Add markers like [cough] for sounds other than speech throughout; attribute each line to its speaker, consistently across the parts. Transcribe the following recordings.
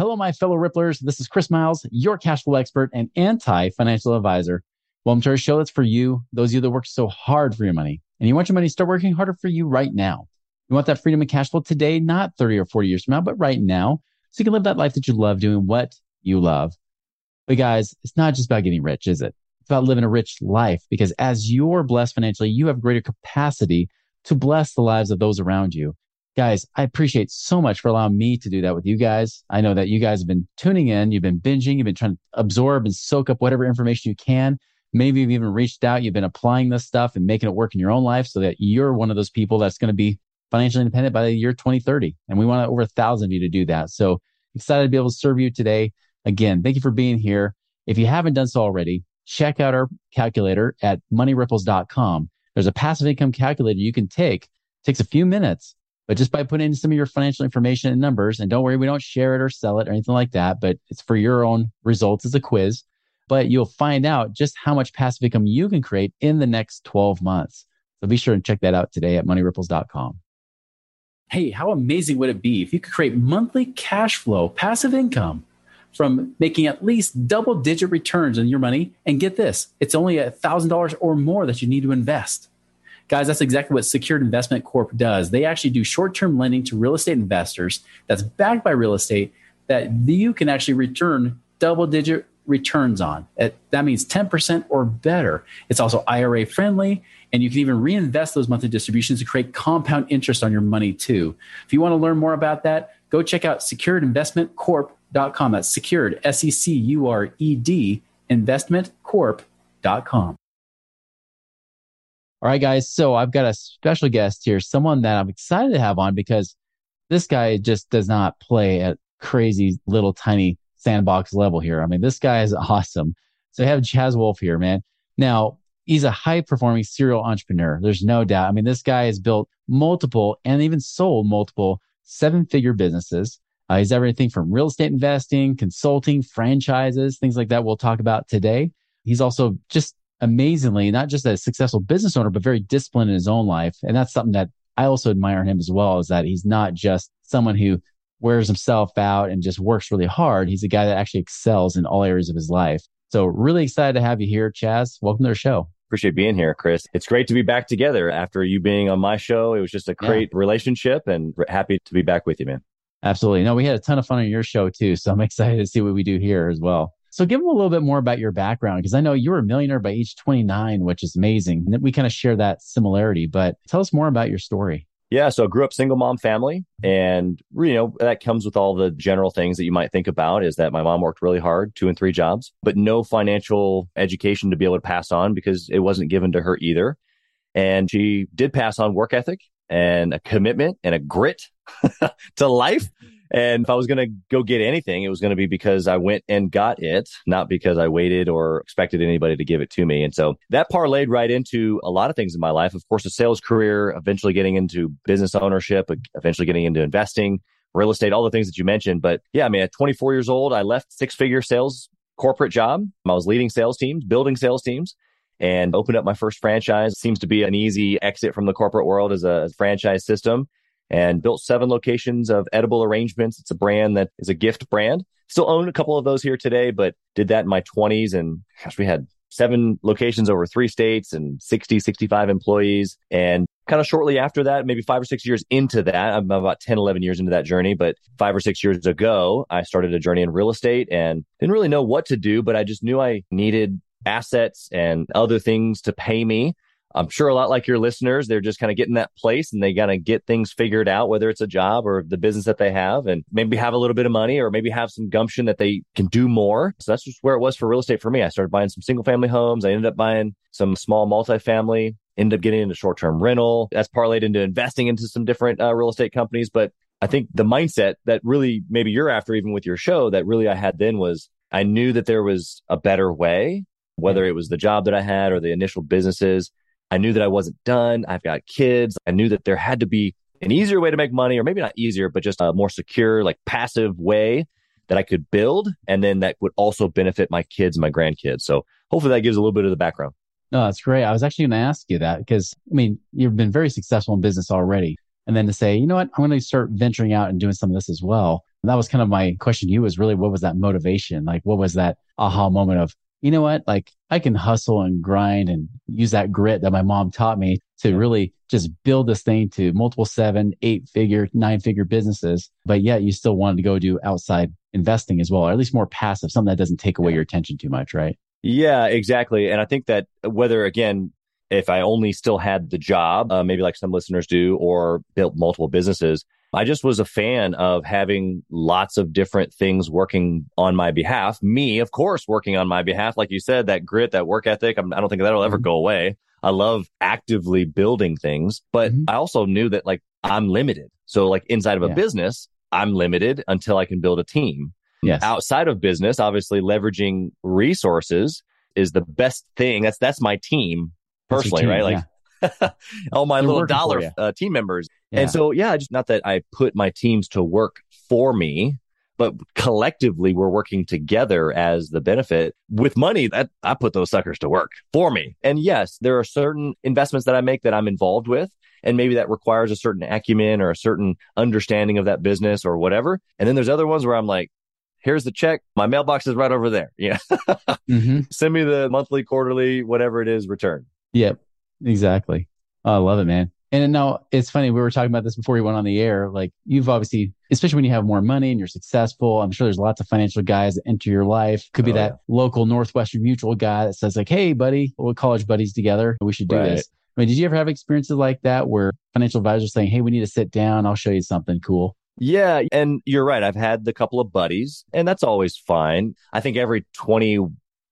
Speaker 1: Hello, my fellow Ripplers. This is Chris Miles, your cash flow expert and anti financial advisor. Welcome to our show that's for you, those of you that work so hard for your money. And you want your money to start working harder for you right now. You want that freedom and cash flow today, not 30 or 40 years from now, but right now, so you can live that life that you love doing what you love. But guys, it's not just about getting rich, is it? It's about living a rich life because as you're blessed financially, you have greater capacity to bless the lives of those around you. Guys, I appreciate so much for allowing me to do that with you guys. I know that you guys have been tuning in, you've been binging, you've been trying to absorb and soak up whatever information you can. Maybe you've even reached out, you've been applying this stuff and making it work in your own life so that you're one of those people that's going to be financially independent by the year 2030. And we want over a thousand of you to do that. So excited to be able to serve you today. Again, thank you for being here. If you haven't done so already, check out our calculator at moneyripples.com. There's a passive income calculator you can take. It takes a few minutes, but just by putting in some of your financial information and numbers, and don't worry, we don't share it or sell it or anything like that, but it's for your own results as a quiz. But you'll find out just how much passive income you can create in the next 12 months. So be sure and check that out today at moneyripples.com. Hey, how amazing would it be if you could create monthly cash flow, passive income from making at least double digit returns on your money? And get this, it's only $1,000 or more that you need to invest. Guys, that's exactly what Secured Investment Corp does. They actually do short term lending to real estate investors that's backed by real estate that you can actually return double digit returns on. That means 10% or better. It's also IRA friendly, and you can even reinvest those monthly distributions to create compound interest on your money too. If you want to learn more about that, go check out securedinvestmentcorp.com. That's secured, S E C U R E D, investmentcorp.com. All right, guys. So I've got a special guest here, someone that I'm excited to have on because this guy just does not play at crazy little tiny sandbox level here. I mean, this guy is [laughs] awesome. So I have Chaz Wolfe here, man. Now, he's a high performing serial entrepreneur. There's no doubt. I mean, this guy has built multiple and even sold multiple seven figure businesses. Uh, he's everything from real estate investing, consulting, franchises, things like that we'll talk about today. He's also just amazingly not just a successful business owner, but very disciplined in his own life. And that's something that I also admire in him as well is that he's not just someone who wears himself out and just works really hard. He's a guy that actually excels in all areas of his life. So really excited to have you here, Chaz. Welcome to our show.
Speaker 2: Appreciate being here, Chris. It's great to be back together after you being on my show. It was just a great yeah. relationship and happy to be back with you, man.
Speaker 1: Absolutely. No, we had a ton of fun on your show too. So I'm [laughs] excited to see what we do here as well. So give them a little bit more about your background because I know you were a millionaire by age 29, which is amazing. We kind of share that similarity, but tell us more about your story.
Speaker 2: Yeah, so I grew up single mom family, mm-hmm. and you know that comes with all the general things that you might think about. Is that my mom worked really hard, two and three jobs, but no financial education to be able to pass on because it wasn't given to her either. And she did pass on work ethic and a commitment and a grit [laughs] to life and if I was going to go get anything, it was going to be because I went and got it, not because I waited or expected anybody to give it to me. And so that parlayed right into a lot of things in my life. Of course, a sales career, eventually getting into business ownership, eventually getting into investing, real estate, all the things that you mentioned. But yeah, I mean, at 24 years old, I left six figure sales corporate job. I was leading sales teams, building sales teams and opened up my first franchise. Seems to be an easy exit from the corporate world as a franchise system and built seven locations of edible arrangements. It's a brand that is a gift brand. Still own a couple of those here today, but did that in my 20s. And gosh, we had seven locations over three states and 60, 65 employees. And kind of shortly after that, maybe five or six years into that, I'm about 10, 11 years into that journey. But five or six years ago, I started a journey in real estate and didn't really know what to do, but I just knew I needed assets and other things to pay me I'm sure a lot like your listeners, they're just kind of getting that place and they got to get things figured out, whether it's a job or the business that they have and maybe have a little bit of money or maybe have some gumption that they can do more. So that's just where it was for real estate for me. I started buying some single family homes. I ended up buying some small multifamily, ended up getting into short term rental. That's parlayed into investing into some different uh, real estate companies. But I think the mindset that really maybe you're after, even with your show, that really I had then was I knew that there was a better way, whether it was the job that I had or the initial businesses. I knew that I wasn't done. I've got kids. I knew that there had to be an easier way to make money, or maybe not easier, but just a more secure, like passive way that I could build. And then that would also benefit my kids and my grandkids. So hopefully that gives a little bit of the background.
Speaker 1: No, that's great. I was actually going to ask you that because, I mean, you've been very successful in business already. And then to say, you know what, I'm going to start venturing out and doing some of this as well. And that was kind of my question to you was really what was that motivation? Like, what was that aha moment of, you know what, like I can hustle and grind and use that grit that my mom taught me to really just build this thing to multiple seven, eight figure, nine figure businesses. But yet you still wanted to go do outside investing as well, or at least more passive, something that doesn't take away your attention too much, right?
Speaker 2: Yeah, exactly. And I think that whether again, if I only still had the job, uh, maybe like some listeners do, or built multiple businesses, I just was a fan of having lots of different things working on my behalf. Me, of course, working on my behalf. Like you said, that grit, that work ethic, I'm, I do not think that'll ever mm-hmm. go away. I love actively building things, but mm-hmm. I also knew that like I'm limited. So like inside of a yeah. business, I'm limited until I can build a team.
Speaker 1: Yes.
Speaker 2: Outside of business, obviously leveraging resources is the best thing. That's, that's my team personally, team, right? Like yeah. [laughs] all my They're little dollar uh, team members. Yeah. And so, yeah, just not that I put my teams to work for me, but collectively we're working together as the benefit with money that I put those suckers to work for me. And yes, there are certain investments that I make that I'm involved with. And maybe that requires a certain acumen or a certain understanding of that business or whatever. And then there's other ones where I'm like, here's the check. My mailbox is right over there. [laughs] Yeah. mm-hmm. Send me the monthly, quarterly, whatever it is, return.
Speaker 1: Yep. Exactly. Oh, I love it, man. And now it's funny. We were talking about this before you went on the air. Like you've obviously, especially when you have more money and you're successful, I'm sure there's lots of financial guys that enter your life. Could be oh, that yeah. local Northwestern Mutual guy that says like, Hey buddy, we're college buddies together. We should do right. this. I mean, did you ever have experiences like that where financial advisors saying, Hey, we need to sit down. I'll show you something cool.
Speaker 2: Yeah. And you're right. I've had the couple of buddies and that's always fine. I think every 20,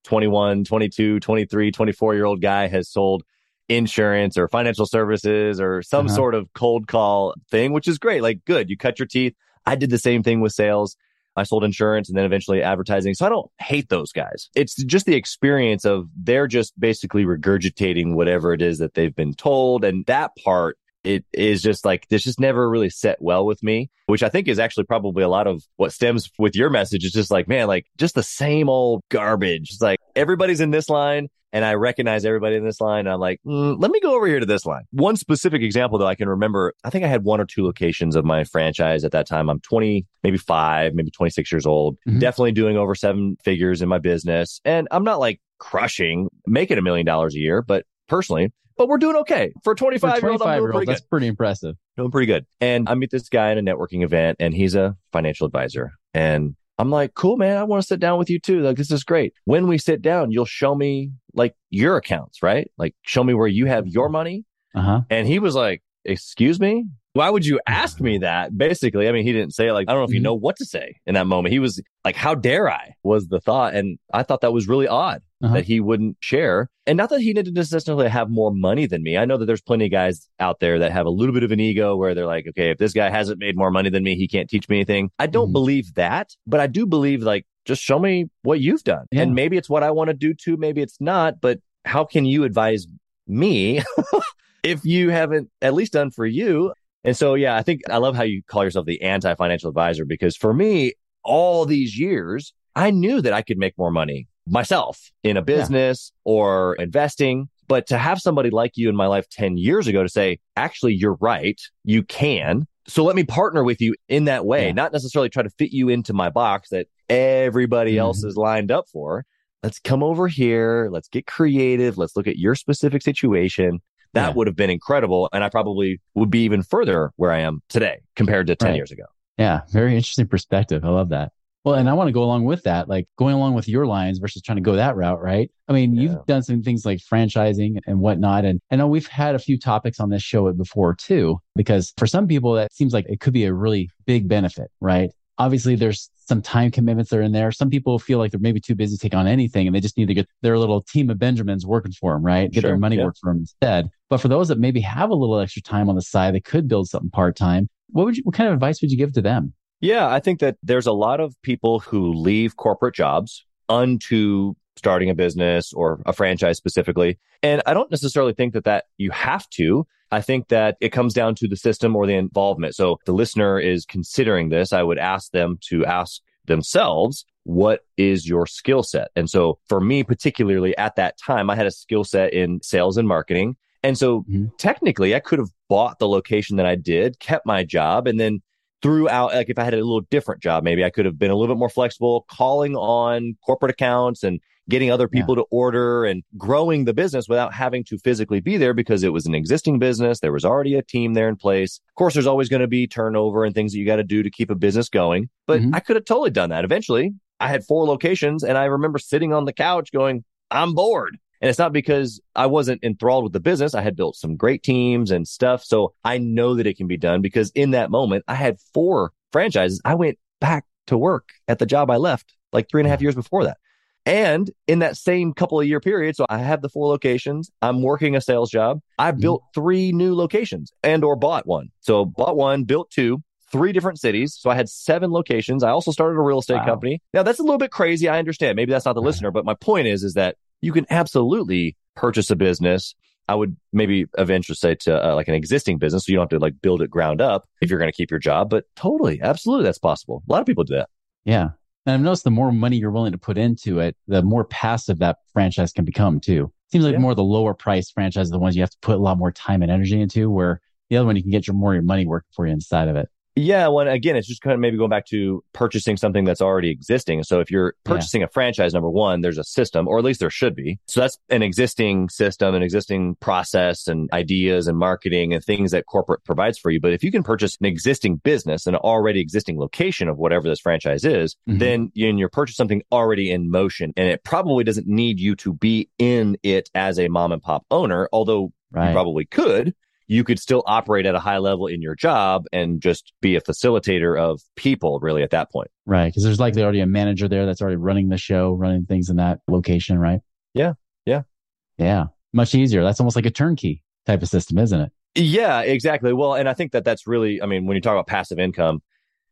Speaker 2: 21, 22, 23, 24 year old guy has sold insurance or financial services or some uh-huh. sort of cold call thing, which is great. Like, good. You cut your teeth. I did the same thing with sales. I sold insurance and then eventually advertising. So I don't hate those guys. It's just the experience of they're just basically regurgitating whatever it is that they've been told. And that part it is just like this just never really set well with me, which I think is actually probably a lot of what stems with your message. Is just like, man, like just the same old garbage. It's like everybody's in this line and I recognize everybody in this line. I'm like, mm, let me go over here to this line. One specific example though, I can remember, I think I had one or two locations of my franchise at that time. I'm 20, maybe five, maybe 26 years old, mm-hmm. definitely doing over seven figures in my business. And I'm not like crushing, making a million dollars a year, but personally, but we're doing okay for a 25 year old. Pretty
Speaker 1: that's pretty impressive.
Speaker 2: Doing pretty good. And I meet this guy in a networking event and he's a financial advisor. And I'm like, cool, man. I want to sit down with you too. Like, this is great. When we sit down, you'll show me like your accounts, right? Like, show me where you have your money. Uh-huh. And he was like, excuse me? Why would you ask me that? Basically, I mean, he didn't say it like, I don't know if you mm-hmm. know what to say in that moment. He was like, how dare I was the thought. And I thought that was really odd uh-huh. that he wouldn't share. And not that he didn't necessarily have more money than me. I know that there's plenty of guys out there that have a little bit of an ego where they're like, okay, if this guy hasn't made more money than me, he can't teach me anything. I don't mm-hmm. believe that, but I do believe like, just show me what you've done. Yeah. And maybe it's what I want to do too. Maybe it's not, but how can you advise me [laughs] if you haven't at least done for you? And so, yeah, I think I love how you call yourself the anti financial advisor because for me, all these years, I knew that I could make more money myself in a business yeah. or investing. But to have somebody like you in my life 10 years ago to say, actually, you're right. You can. So let me partner with you in that way, yeah. not necessarily try to fit you into my box that everybody mm-hmm. else is lined up for. Let's come over here. Let's get creative. Let's look at your specific situation. That yeah. would have been incredible. And I probably would be even further where I am today compared to 10 right. years ago.
Speaker 1: Yeah. Very interesting perspective. I love that. Well, and I want to go along with that, like going along with your lines versus trying to go that route, right? I mean, yeah. you've done some things like franchising and whatnot. And I know we've had a few topics on this show before too, because for some people, that seems like it could be a really big benefit, right? Obviously, there's some time commitments that are in there. Some people feel like they're maybe too busy to take on anything and they just need to get their little team of Benjamins working for them, right? Get sure, their money yeah. work for them instead. But for those that maybe have a little extra time on the side, they could build something part time. What would you, what kind of advice would you give to them?
Speaker 2: Yeah, I think that there's a lot of people who leave corporate jobs unto starting a business or a franchise specifically. And I don't necessarily think that that you have to. I think that it comes down to the system or the involvement. So the listener is considering this, I would ask them to ask themselves, what is your skill set? And so for me, particularly at that time, I had a skill set in sales and marketing. And so mm-hmm. technically I could have bought the location that I did, kept my job, and then throughout, like if I had a little different job, maybe I could have been a little bit more flexible, calling on corporate accounts and getting other people yeah. to order and growing the business without having to physically be there because it was an existing business. There was already a team there in place. Of course, there's always going to be turnover and things that you got to do to keep a business going, but mm-hmm. I could have totally done that. Eventually, I had four locations and I remember sitting on the couch going, I'm bored. And it's not because I wasn't enthralled with the business. I had built some great teams and stuff. So I know that it can be done because in that moment, I had four franchises. I went back to work at the job I left like three and a half years before that. And in that same couple of year period, so I have the four locations. I'm working a sales job. I mm-hmm. built three new locations and or bought one. So bought one, built two, three different cities. So I had seven locations. I also started a real estate wow. company. Now that's a little bit crazy. I understand. Maybe that's not the listener, but my point is, is that you can absolutely purchase a business. I would maybe eventually say to uh, like an existing business. So you don't have to like build it ground up if you're going to keep your job, but totally, absolutely. That's possible. A lot of people do that.
Speaker 1: Yeah. And I've noticed the more money you're willing to put into it, the more passive that franchise can become too. Seems like yeah. more the lower price franchises, the ones you have to put a lot more time and energy into, where the other one you can get your more your money working for you inside of it.
Speaker 2: Yeah, well, again, it's just kind of maybe going back to purchasing something that's already existing. So if you're purchasing yeah. a franchise, number one, there's a system, or at least there should be. So that's an existing system, an existing process and ideas and marketing and things that corporate provides for you. But if you can purchase an existing business, an already existing location of whatever this franchise is, mm-hmm. then you're purchase something already in motion and it probably doesn't need you to be in it as a mom and pop owner, although right. you probably could you could still operate at a high level in your job and just be a facilitator of people really at that point.
Speaker 1: Right. Because there's likely already a manager there that's already running the show, running things in that location, right?
Speaker 2: Yeah. Yeah.
Speaker 1: Yeah. Much easier. That's almost like a turnkey type of system, isn't it?
Speaker 2: Yeah, exactly. Well, and I think that that's really, I mean, when you talk about passive income,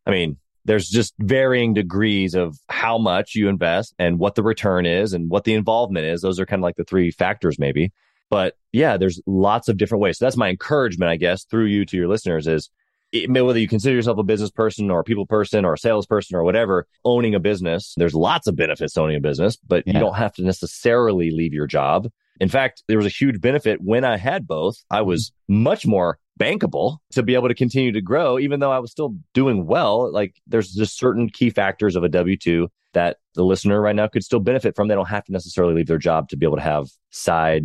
Speaker 2: I mean, there's just varying degrees of how much you invest and what the return is and what the involvement is. Those are kind of like the three factors, maybe. But yeah, there's lots of different ways. So that's my encouragement, I guess, through you to your listeners is it, whether you consider yourself a business person or a people person or a salesperson or whatever, owning a business, there's lots of benefits to owning a business, but yeah. you don't have to necessarily leave your job. In fact, there was a huge benefit when I had both. I was mm-hmm. much more bankable to be able to continue to grow, even though I was still doing well. Like there's just certain key factors of a W 2 that the listener right now could still benefit from. They don't have to necessarily leave their job to be able to have side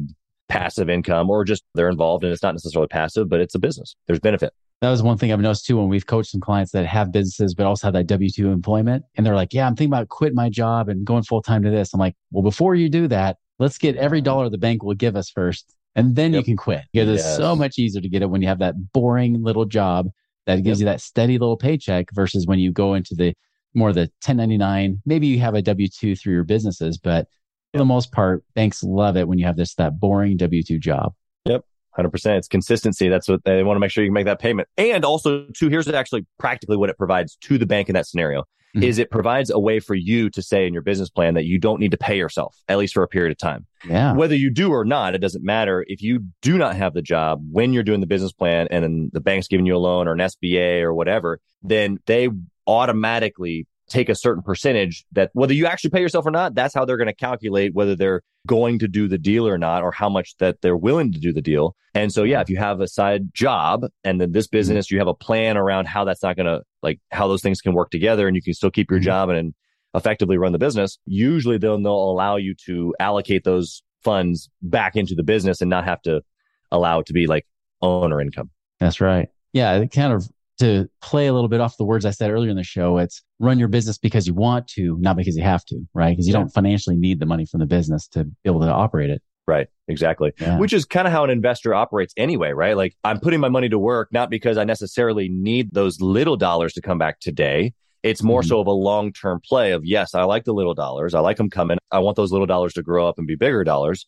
Speaker 2: passive income or just they're involved and it's not necessarily passive, but it's a business. There's benefit.
Speaker 1: That was one thing I've noticed too when we've coached some clients that have businesses, but also have that W 2 employment. And they're like, yeah, I'm thinking about quitting my job and going full time to this. I'm like, well, before you do that, let's get every dollar the bank will give us first. And then yep. you can quit because yes. it's so much easier to get it when you have that boring little job that gives yep. you that steady little paycheck versus when you go into the more the 1099. Maybe you have a W 2 through your businesses, but for the most part, banks love it when you have this that boring W two job.
Speaker 2: Yep. 100%. It's consistency. That's what they want to make sure you can make that payment. And also, too, here's actually practically what it provides to the bank in that scenario mm-hmm. is it provides a way for you to say in your business plan that you don't need to pay yourself, at least for a period of time.
Speaker 1: Yeah.
Speaker 2: Whether you do or not, it doesn't matter. If you do not have the job when you're doing the business plan and the bank's giving you a loan or an SBA or whatever, then they automatically take a certain percentage that whether you actually pay yourself or not, that's how they're going to calculate whether they're going to do the deal or not, or how much that they're willing to do the deal. And so, yeah, if you have a side job and then this mm-hmm. business, you have a plan around how that's not going to like how those things can work together and you can still keep your mm-hmm. job and effectively run the business. Usually they'll, they'll allow you to allocate those funds back into the business and not have to allow it to be like owner income.
Speaker 1: That's right. Yeah, it kind of to play a little bit off the words I said earlier in the show, it's run your business because you want to, not because you have to, right? Because you yeah. don't financially need the money from the business to be able to operate it.
Speaker 2: Right. Exactly. Yeah. Which is kind of how an investor operates anyway, right? Like I'm putting my money to work, not because I necessarily need those little dollars to come back today. It's more mm-hmm. so of a long term play of, yes, I like the little dollars. I like them coming. I want those little dollars to grow up and be bigger dollars.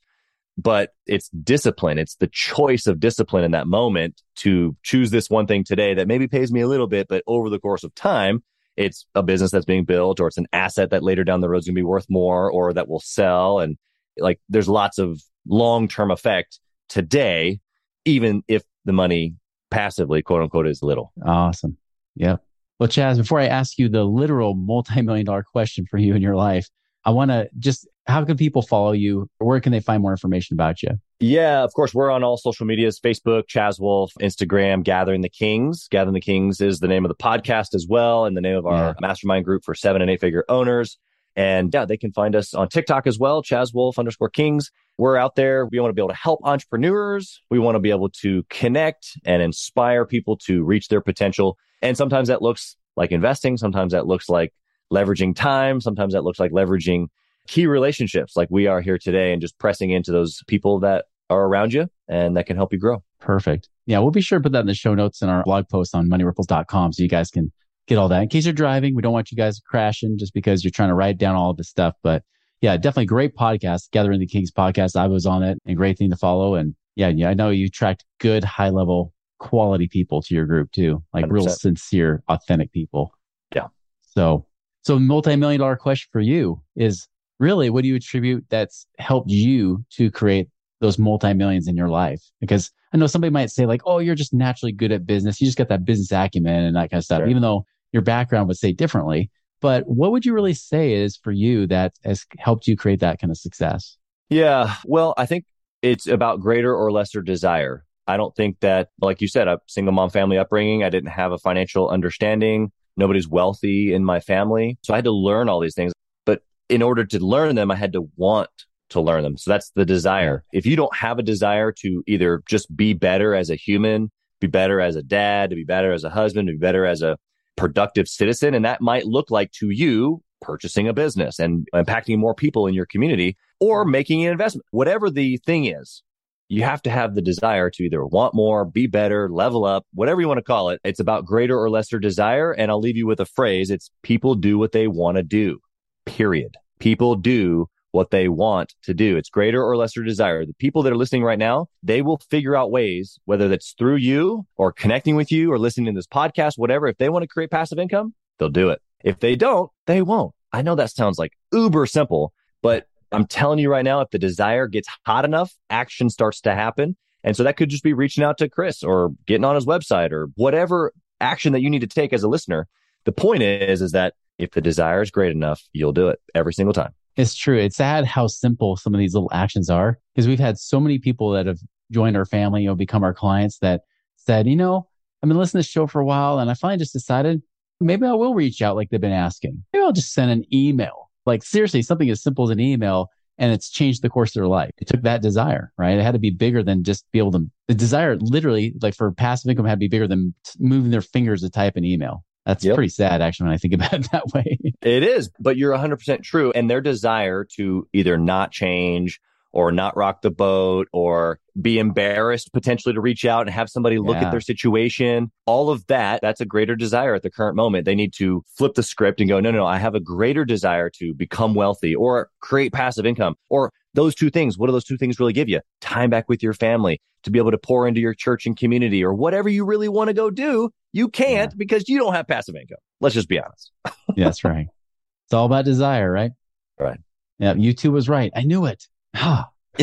Speaker 2: But it's discipline. It's the choice of discipline in that moment to choose this one thing today that maybe pays me a little bit, but over the course of time, it's a business that's being built or it's an asset that later down the road is going to be worth more or that will sell. And like there's lots of long term effect today, even if the money passively, quote unquote, is little.
Speaker 1: Awesome. Yep. Well, Chaz, before I ask you the literal multi million dollar question for you in your life, I want to just how can people follow you? Where can they find more information about you?
Speaker 2: Yeah, of course, we're on all social medias Facebook, Chaz Wolfe, Instagram, Gathering the Kings. Gathering the Kings is the name of the podcast as well, and the name of our yeah. mastermind group for seven and eight figure owners. And yeah, they can find us on TikTok as well, Chaz Wolfe underscore Kings. We're out there. We want to be able to help entrepreneurs. We want to be able to connect and inspire people to reach their potential. And sometimes that looks like investing. Sometimes that looks like leveraging time. Sometimes that looks like leveraging key relationships like we are here today and just pressing into those people that are around you and that can help you grow.
Speaker 1: Perfect. Yeah, we'll be sure to put that in the show notes in our blog post on moneyripples.com so you guys can get all that. In case you're driving, we don't want you guys crashing just because you're trying to write down all of this stuff. But yeah, definitely great podcast, Gathering the Kings podcast. I was on it and great thing to follow. And yeah, yeah, I know you attract good, high level quality people to your group too, like 100%. real sincere, authentic people.
Speaker 2: Yeah.
Speaker 1: So, so multi-million dollar question for you is really what do you attribute that's helped you to create those multi-millions in your life? Because I know somebody might say like, oh, you're just naturally good at business. You just got that business acumen and that kind of stuff, sure. even though your background would say differently. But what would you really say is for you that has helped you create that kind of success?
Speaker 2: Yeah. Well, I think it's about greater or lesser desire. I don't think that, like you said, a single mom family upbringing, I didn't have a financial understanding. Nobody's wealthy in my family. So I had to learn all these things in order to learn them, I had to want to learn them. So that's the desire. If you don't have a desire to either just be better as a human, be better as a dad, to be better as a husband, to be better as a productive citizen, and that might look like to you purchasing a business and impacting more people in your community or making an investment, whatever the thing is. You have to have the desire to either want more, be better, level up, whatever you want to call it. It's about greater or lesser desire. And I'll leave you with a phrase. It's people do what they want to do period. People do what they want to do. It's greater or lesser desire. The people that are listening right now, they will figure out ways, whether that's through you or connecting with you or listening to this podcast, whatever. If they want to create passive income, they'll do it. If they don't, they won't. I know that sounds like uber simple, but I'm telling you right now, if the desire gets hot enough, action starts to happen. And so that could just be reaching out to Chris or getting on his website or whatever action that you need to take as a listener. The point is, is that if the desire is great enough, you'll do it every single time.
Speaker 1: It's true. It's sad how simple some of these little actions are because we've had so many people that have joined our family, know, become our clients that said, you know, I've been listening to the show for a while and I finally just decided maybe I will reach out like they've been asking. Maybe I'll just send an email. Like seriously, something as simple as an email and it's changed the course of their life. It took that desire, right? It had to be bigger than just be able to, the desire literally like for passive income had to be bigger than moving their fingers to type an email. That's yep. pretty sad, actually, when I think [laughs] about it that way.
Speaker 2: It is, but you're 100% true. And their desire to either not change or not rock the boat or be embarrassed potentially to reach out and have somebody look yeah. at their situation. All of that, that's a greater desire at the current moment. They need to flip the script and go, no, no, no, I have a greater desire to become wealthy or create passive income or those two things. What do those two things really give you? Time back with your family to be able to pour into your church and community or whatever you really want to go do. You can't yeah. because you don't have passive income. Let's just be honest. [laughs]
Speaker 1: yeah, that's right. It's all about desire, right?
Speaker 2: Right.
Speaker 1: Yeah, U2 was right. I knew it. Ah. [laughs]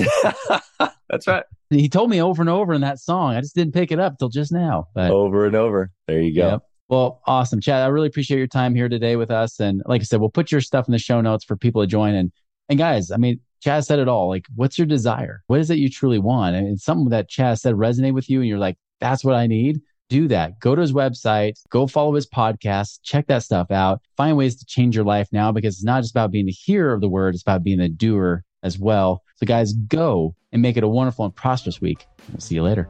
Speaker 2: That's right.
Speaker 1: He told me over and over in that song. I just didn't pick it up till just now.
Speaker 2: But over and over. There you go. Yep.
Speaker 1: Well, awesome, Chad. I really appreciate your time here today with us. And like I said, we'll put your stuff in the show notes for people to join. And and guys, I mean, Chad said it all. Like, what's your desire? What is it you truly want? And it's something that Chad said resonate with you, and you're like, that's what I need. Do that. Go to his website, go follow his podcast, check that stuff out. Find ways to change your life now because it's not just about being the hearer of the word, it's about being a doer as well. So, guys, go and make it a wonderful and prosperous week. We'll see you later.